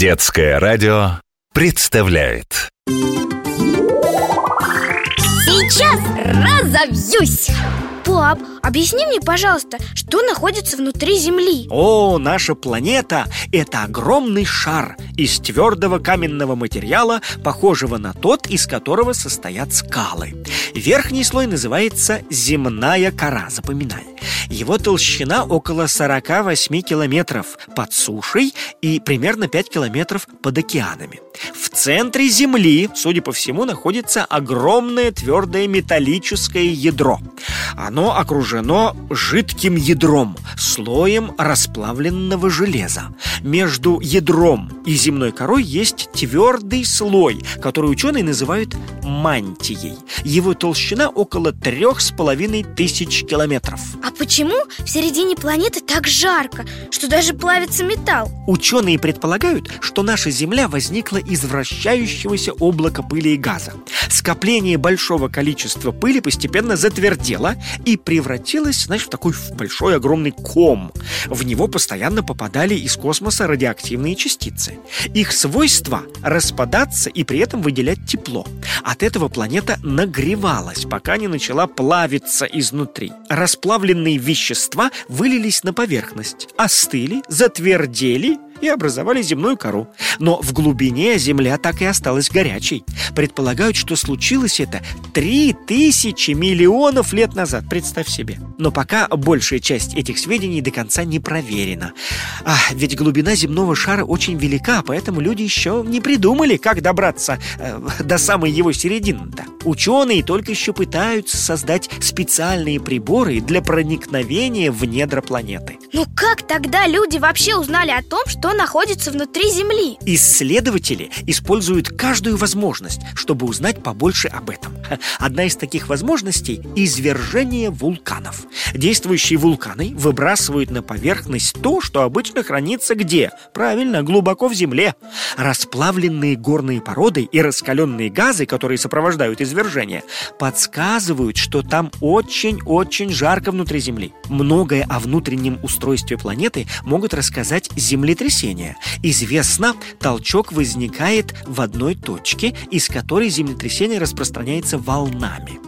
Детское радио представляет Сейчас разовьюсь! Пап, объясни мне, пожалуйста, что находится внутри Земли? О, наша планета – это огромный шар из твердого каменного материала, похожего на тот, из которого состоят скалы. Верхний слой называется земная кора, запоминай. Его толщина около 48 километров под сушей и примерно 5 километров под океанами. Центре Земли, судя по всему, находится огромное твердое металлическое ядро. Оно окружено жидким ядром, слоем расплавленного железа. Между ядром и земной корой есть твердый слой, который ученые называют мантией. Его толщина около трех с половиной тысяч километров. А почему в середине планеты так жарко, что даже плавится металл? Ученые предполагают, что наша Земля возникла из вращающегося облака пыли и газа. Скопление большого количества пыли постепенно затвердело и превратилось, знаешь, в такой большой огромный ком. В него постоянно попадали из космоса радиоактивные частицы. Их свойство – распадаться и при этом выделять тепло. От этого планета нагревалась, пока не начала плавиться изнутри. Расплавленные вещества вылились на поверхность, остыли, затвердели – и образовали земную кору. Но в глубине Земля так и осталась горячей. Предполагают, что случилось это три тысячи миллионов лет назад, представь себе. Но пока большая часть этих сведений до конца не проверена. А, ведь глубина земного шара очень велика, поэтому люди еще не придумали, как добраться э, до самой его середины-то. Ученые только еще пытаются создать специальные приборы для проникновения в недра планеты. Ну как тогда люди вообще узнали о том, что находится внутри Земли? Исследователи используют каждую возможность, чтобы узнать побольше об этом. Одна из таких возможностей – извержение вулканов. Действующие вулканы выбрасывают на поверхность то, что обычно хранится где? Правильно, глубоко в земле. Расплавленные горные породы и раскаленные газы, которые сопровождают извержение, подсказывают, что там очень-очень жарко внутри Земли. Многое о внутреннем устройстве планеты могут рассказать землетрясения. Известно, толчок возникает в одной точке, из которой землетрясение распространяется волнами.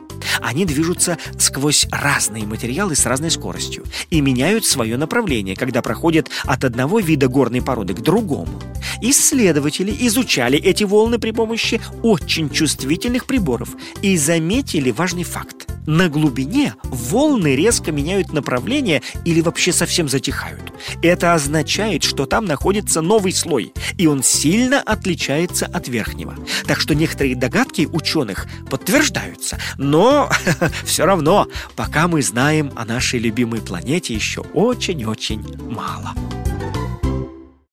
Они движутся сквозь разные материалы с разной скоростью и меняют свое направление, когда проходят от одного вида горной породы к другому. Исследователи изучали эти волны при помощи очень чувствительных приборов и заметили важный факт. На глубине волны резко меняют направление или вообще совсем затихают. Это означает, что там находится новый слой, и он сильно отличается от верхнего. Так что некоторые догадки ученых подтверждаются. Но все равно, пока мы знаем о нашей любимой планете еще очень-очень мало.